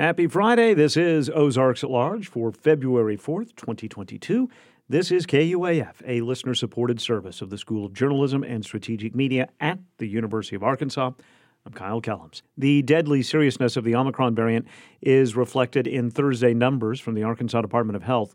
Happy Friday. This is Ozarks at Large for February 4th, 2022. This is KUAF, a listener supported service of the School of Journalism and Strategic Media at the University of Arkansas. I'm Kyle Kellums. The deadly seriousness of the Omicron variant is reflected in Thursday numbers from the Arkansas Department of Health.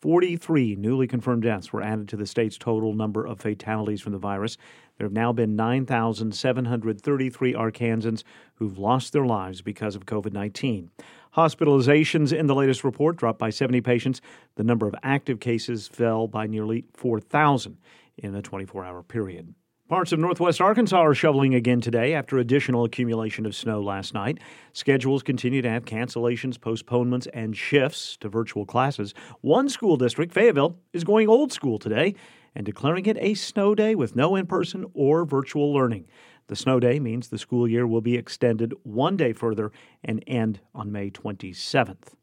43 newly confirmed deaths were added to the state's total number of fatalities from the virus. There have now been 9,733 Arkansans who've lost their lives because of COVID 19. Hospitalizations in the latest report dropped by 70 patients. The number of active cases fell by nearly 4,000 in the 24 hour period. Parts of northwest Arkansas are shoveling again today after additional accumulation of snow last night. Schedules continue to have cancellations, postponements, and shifts to virtual classes. One school district, Fayetteville, is going old school today and declaring it a snow day with no in person or virtual learning. The snow day means the school year will be extended one day further and end on May 27th.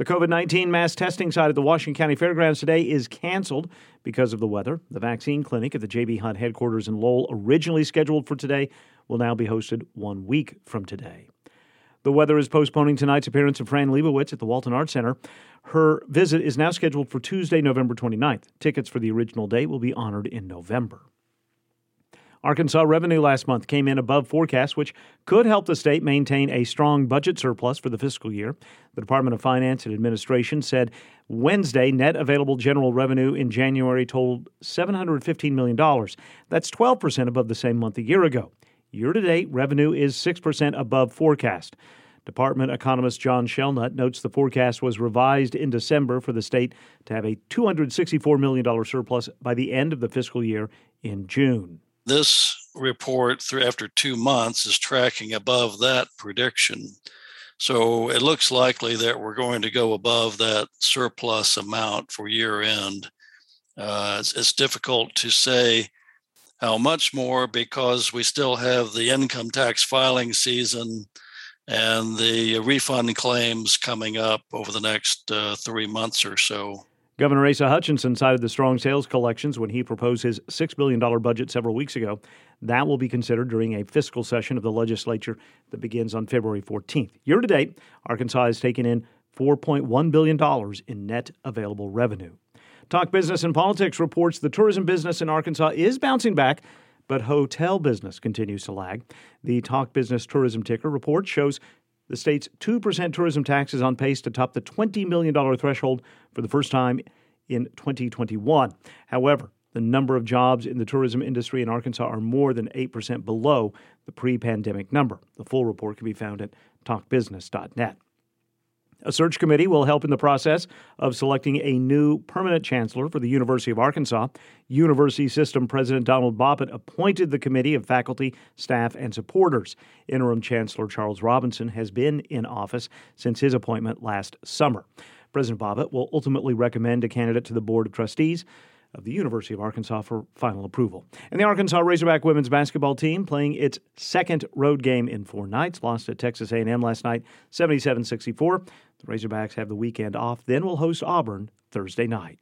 The COVID 19 mass testing site at the Washington County Fairgrounds today is canceled because of the weather. The vaccine clinic at the J.B. Hunt headquarters in Lowell, originally scheduled for today, will now be hosted one week from today. The weather is postponing tonight's appearance of Fran Lebowitz at the Walton Arts Center. Her visit is now scheduled for Tuesday, November 29th. Tickets for the original date will be honored in November. Arkansas revenue last month came in above forecast, which could help the state maintain a strong budget surplus for the fiscal year. The Department of Finance and Administration said Wednesday net available general revenue in January totaled $715 million. That's 12% above the same month a year ago. Year to date, revenue is 6% above forecast. Department economist John Shelnutt notes the forecast was revised in December for the state to have a $264 million surplus by the end of the fiscal year in June this report through after two months is tracking above that prediction. So it looks likely that we're going to go above that surplus amount for year end. Uh, it's, it's difficult to say how much more because we still have the income tax filing season and the refund claims coming up over the next uh, three months or so. Governor Asa Hutchinson cited the strong sales collections when he proposed his $6 billion budget several weeks ago. That will be considered during a fiscal session of the legislature that begins on February 14th. Year to date, Arkansas has taken in $4.1 billion in net available revenue. Talk Business and Politics reports the tourism business in Arkansas is bouncing back, but hotel business continues to lag. The Talk Business Tourism Ticker report shows the state's 2% tourism tax is on pace to top the $20 million threshold for the first time in 2021. However, the number of jobs in the tourism industry in Arkansas are more than 8% below the pre pandemic number. The full report can be found at talkbusiness.net. A search committee will help in the process of selecting a new permanent chancellor for the University of Arkansas. University System President Donald Bobbitt appointed the committee of faculty, staff, and supporters. Interim Chancellor Charles Robinson has been in office since his appointment last summer. President Bobbitt will ultimately recommend a candidate to the Board of Trustees of the University of Arkansas for final approval. And the Arkansas Razorback women's basketball team playing its second road game in four nights lost at Texas A&M last night 77-64. The Razorbacks have the weekend off, then will host Auburn Thursday night.